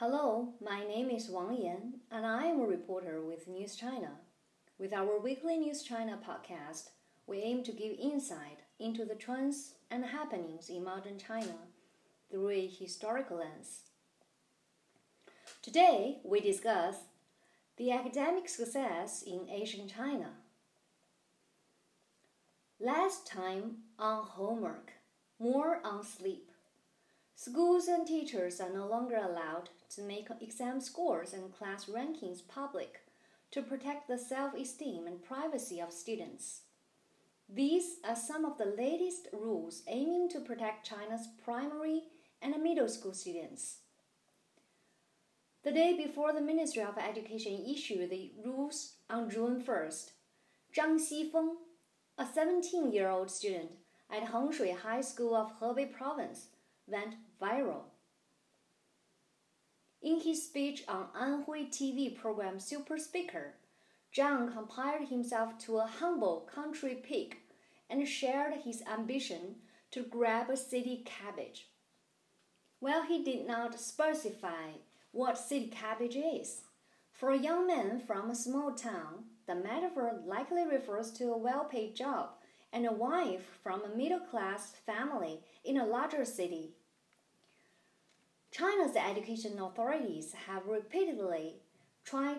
Hello, my name is Wang Yan, and I am a reporter with News China. With our weekly News China podcast, we aim to give insight into the trends and happenings in modern China through a historical lens. Today, we discuss the academic success in Asian China. Last time on homework, more on sleep. Schools and teachers are no longer allowed to make exam scores and class rankings public to protect the self esteem and privacy of students. These are some of the latest rules aiming to protect China's primary and middle school students. The day before the Ministry of Education issued the rules on June 1st, Zhang Xifeng a 17 year old student at Hengshui High School of Hebei Province went viral. In his speech on Anhui TV program Super Speaker, Zhang compared himself to a humble country pig and shared his ambition to grab a city cabbage. While he did not specify what city cabbage is, for a young man from a small town, the metaphor likely refers to a well paid job and a wife from a middle class family in a larger city. China's education authorities have repeatedly tried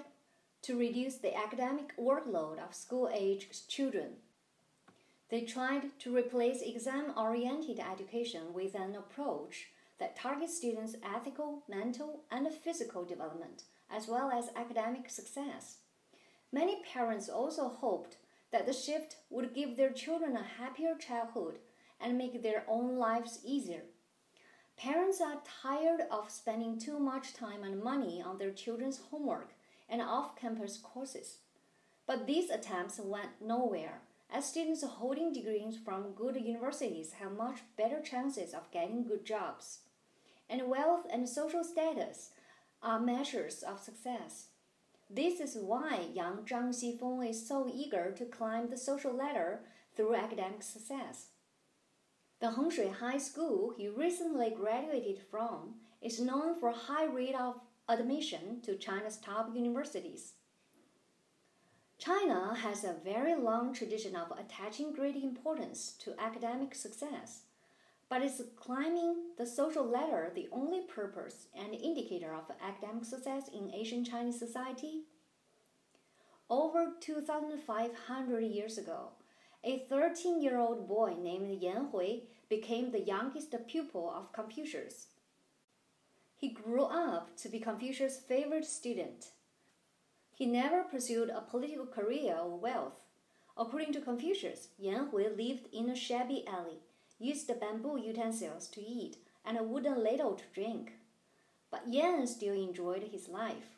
to reduce the academic workload of school age children. They tried to replace exam oriented education with an approach that targets students' ethical, mental, and physical development, as well as academic success. Many parents also hoped that the shift would give their children a happier childhood and make their own lives easier. Parents are tired of spending too much time and money on their children's homework and off campus courses. But these attempts went nowhere, as students holding degrees from good universities have much better chances of getting good jobs. And wealth and social status are measures of success. This is why young Zhang Xifeng is so eager to climb the social ladder through academic success. The Hengshui High School he recently graduated from is known for high rate of admission to China's top universities. China has a very long tradition of attaching great importance to academic success. But is climbing the social ladder the only purpose and indicator of academic success in Asian Chinese society? Over 2,500 years ago, a 13 year old boy named Yan Hui became the youngest pupil of Confucius. He grew up to be Confucius' favorite student. He never pursued a political career or wealth. According to Confucius, Yan Hui lived in a shabby alley used bamboo utensils to eat and a wooden ladle to drink. But Yan still enjoyed his life.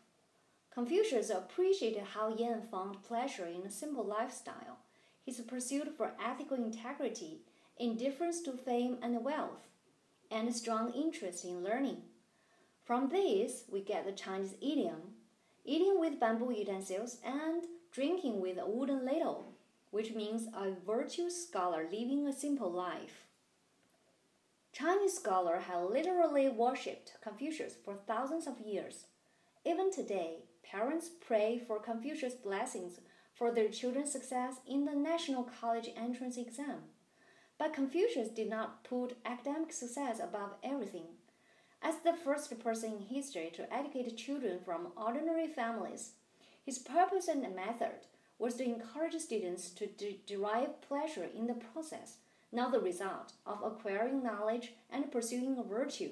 Confucius appreciated how Yan found pleasure in a simple lifestyle, his pursuit for ethical integrity, indifference to fame and wealth, and a strong interest in learning. From this, we get the Chinese idiom eating with bamboo utensils and drinking with a wooden ladle, which means a virtuous scholar living a simple life. Chinese scholars have literally worshipped Confucius for thousands of years. Even today, parents pray for Confucius' blessings for their children's success in the National College entrance exam. But Confucius did not put academic success above everything. As the first person in history to educate children from ordinary families, his purpose and method was to encourage students to de- derive pleasure in the process not the result of acquiring knowledge and pursuing virtue.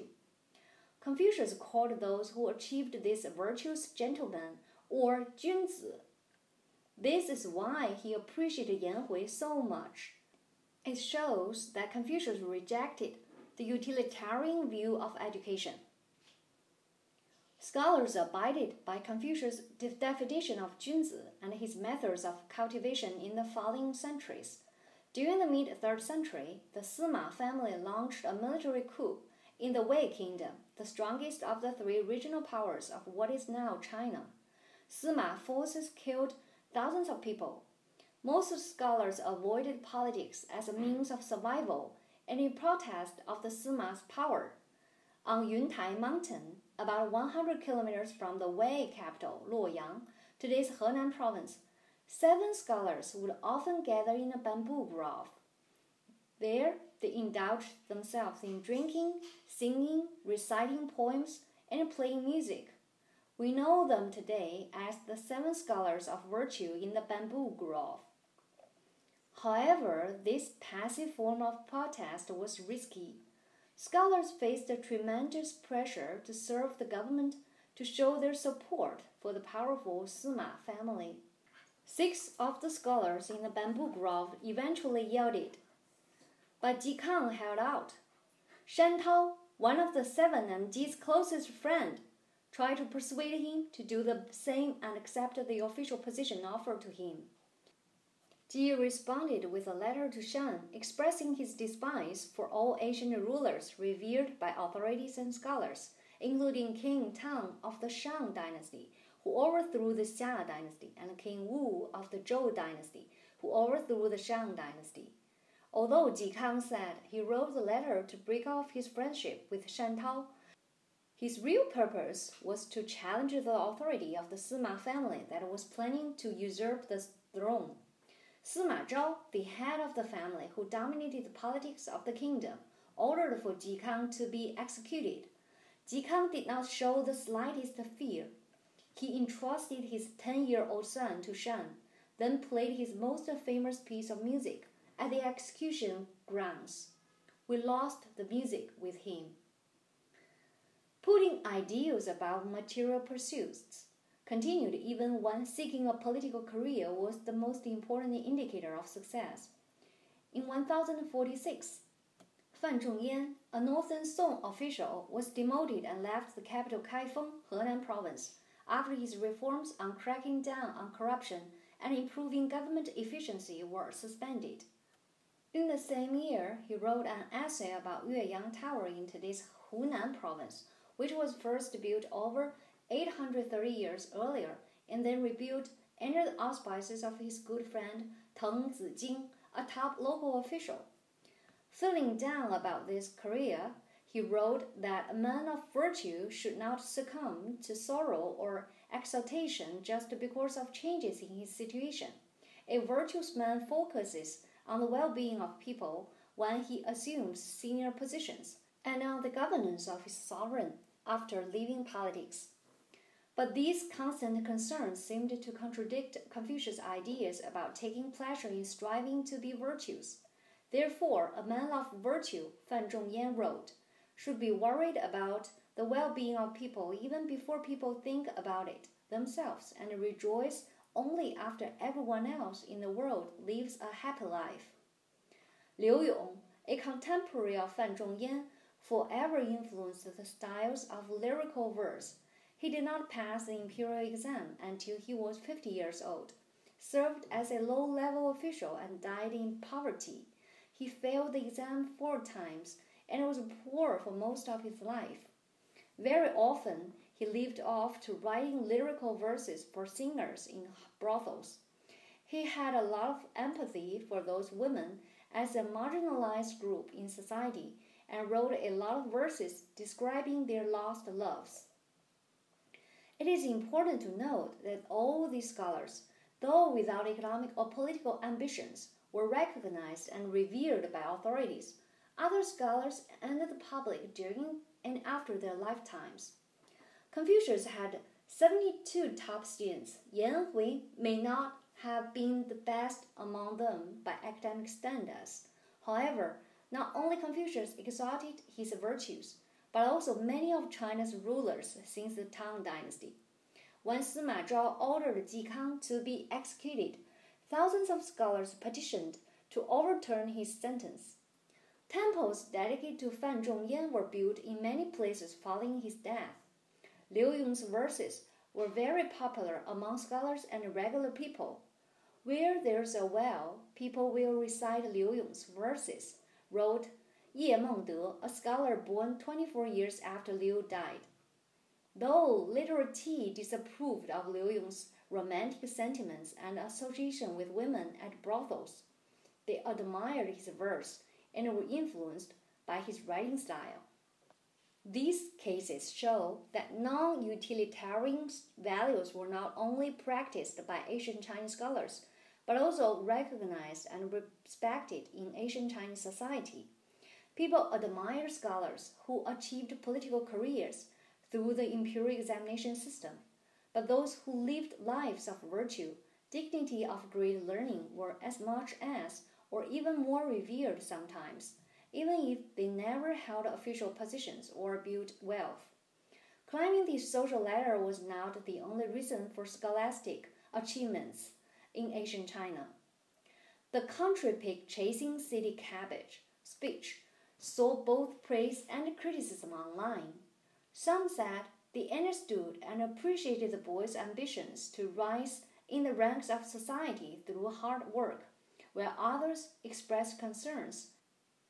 Confucius called those who achieved this virtuous gentlemen or Junzi. This is why he appreciated Yan Hui so much. It shows that Confucius rejected the utilitarian view of education. Scholars abided by Confucius' definition of Junzi and his methods of cultivation in the following centuries. During the mid 3rd century, the Sima family launched a military coup in the Wei Kingdom, the strongest of the three regional powers of what is now China. Sima forces killed thousands of people. Most scholars avoided politics as a means of survival and in protest of the Sima's power. On Yuntai Mountain, about 100 kilometers from the Wei capital, Luoyang, today's Henan province, seven scholars would often gather in a bamboo grove. There, they indulged themselves in drinking, singing, reciting poems, and playing music. We know them today as the seven scholars of virtue in the bamboo grove. However, this passive form of protest was risky. Scholars faced a tremendous pressure to serve the government to show their support for the powerful Sima family. Six of the scholars in the bamboo grove eventually yielded, but Ji Kang held out. Shan Tao, one of the seven and Ji's closest friend, tried to persuade him to do the same and accept the official position offered to him. Ji responded with a letter to Shan expressing his despise for all ancient rulers revered by authorities and scholars, including King Tang of the Shang dynasty, who overthrew the Xia dynasty, and King Wu of the Zhou dynasty, who overthrew the Shang dynasty. Although Ji Kang said he wrote the letter to break off his friendship with Shan Tao, his real purpose was to challenge the authority of the Sima family that was planning to usurp the throne. Sima Zhao, the head of the family who dominated the politics of the kingdom, ordered for Ji Kang to be executed. Ji Kang did not show the slightest fear. He entrusted his 10 year old son to Shan, then played his most famous piece of music at the execution grounds. We lost the music with him. Putting ideals above material pursuits continued even when seeking a political career was the most important indicator of success. In 1046, Fan Zhongyan, a northern Song official, was demoted and left the capital Kaifeng, Henan province, after his reforms on cracking down on corruption and improving government efficiency were suspended. In the same year, he wrote an essay about Yueyang Tower in today's Hunan province, which was first built over 830 years earlier and then rebuilt under the auspices of his good friend Teng Zijing, a top local official. Feeling down about this career, he wrote that a man of virtue should not succumb to sorrow or exaltation just because of changes in his situation. A virtuous man focuses on the well being of people when he assumes senior positions and on the governance of his sovereign after leaving politics. But these constant concerns seemed to contradict Confucius' ideas about taking pleasure in striving to be virtuous. Therefore, a man of virtue, Fan Zhongyan wrote, should be worried about the well being of people even before people think about it themselves and rejoice only after everyone else in the world lives a happy life. Liu Yong, a contemporary of Fan Zhongyan, forever influenced the styles of lyrical verse he did not pass the imperial exam until he was 50 years old, served as a low level official, and died in poverty. He failed the exam four times and was poor for most of his life. Very often, he lived off to writing lyrical verses for singers in brothels. He had a lot of empathy for those women as a marginalized group in society and wrote a lot of verses describing their lost loves. It is important to note that all these scholars, though without economic or political ambitions, were recognized and revered by authorities, other scholars, and the public during and after their lifetimes. Confucius had 72 top students. Yan Hui may not have been the best among them by academic standards. However, not only Confucius exalted his virtues, but also many of China's rulers since the Tang Dynasty. When Sima Zhao ordered Ji Kang to be executed, thousands of scholars petitioned to overturn his sentence. Temples dedicated to Fan Zhongyan were built in many places following his death. Liu Yong's verses were very popular among scholars and regular people. Where there's a well, people will recite Liu Yong's verses, wrote Ye Mengde, a scholar born 24 years after Liu died. Though literati disapproved of Liu Yong's romantic sentiments and association with women at brothels, they admired his verse and were influenced by his writing style. These cases show that non utilitarian values were not only practiced by ancient Chinese scholars, but also recognized and respected in ancient Chinese society. People admire scholars who achieved political careers through the imperial examination system, but those who lived lives of virtue, dignity of great learning were as much as, or even more revered sometimes, even if they never held official positions or built wealth. Climbing the social ladder was not the only reason for scholastic achievements in ancient China. The country pig chasing city cabbage speech saw both praise and criticism online. Some said they understood and appreciated the boy's ambitions to rise in the ranks of society through hard work, while others expressed concerns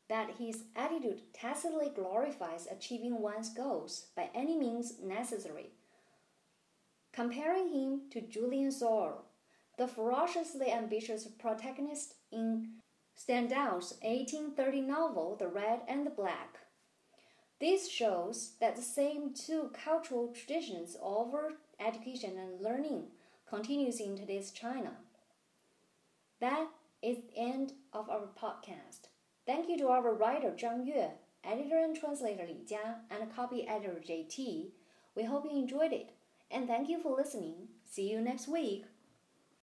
that his attitude tacitly glorifies achieving one's goals by any means necessary. Comparing him to Julien Sorel, the ferociously ambitious protagonist in Stendhal's 1830 novel The Red and the Black. This shows that the same two cultural traditions over education and learning continues in today's China. That is the end of our podcast. Thank you to our writer Zhang Yue, editor and translator Li Jia, and copy editor JT. We hope you enjoyed it, and thank you for listening. See you next week.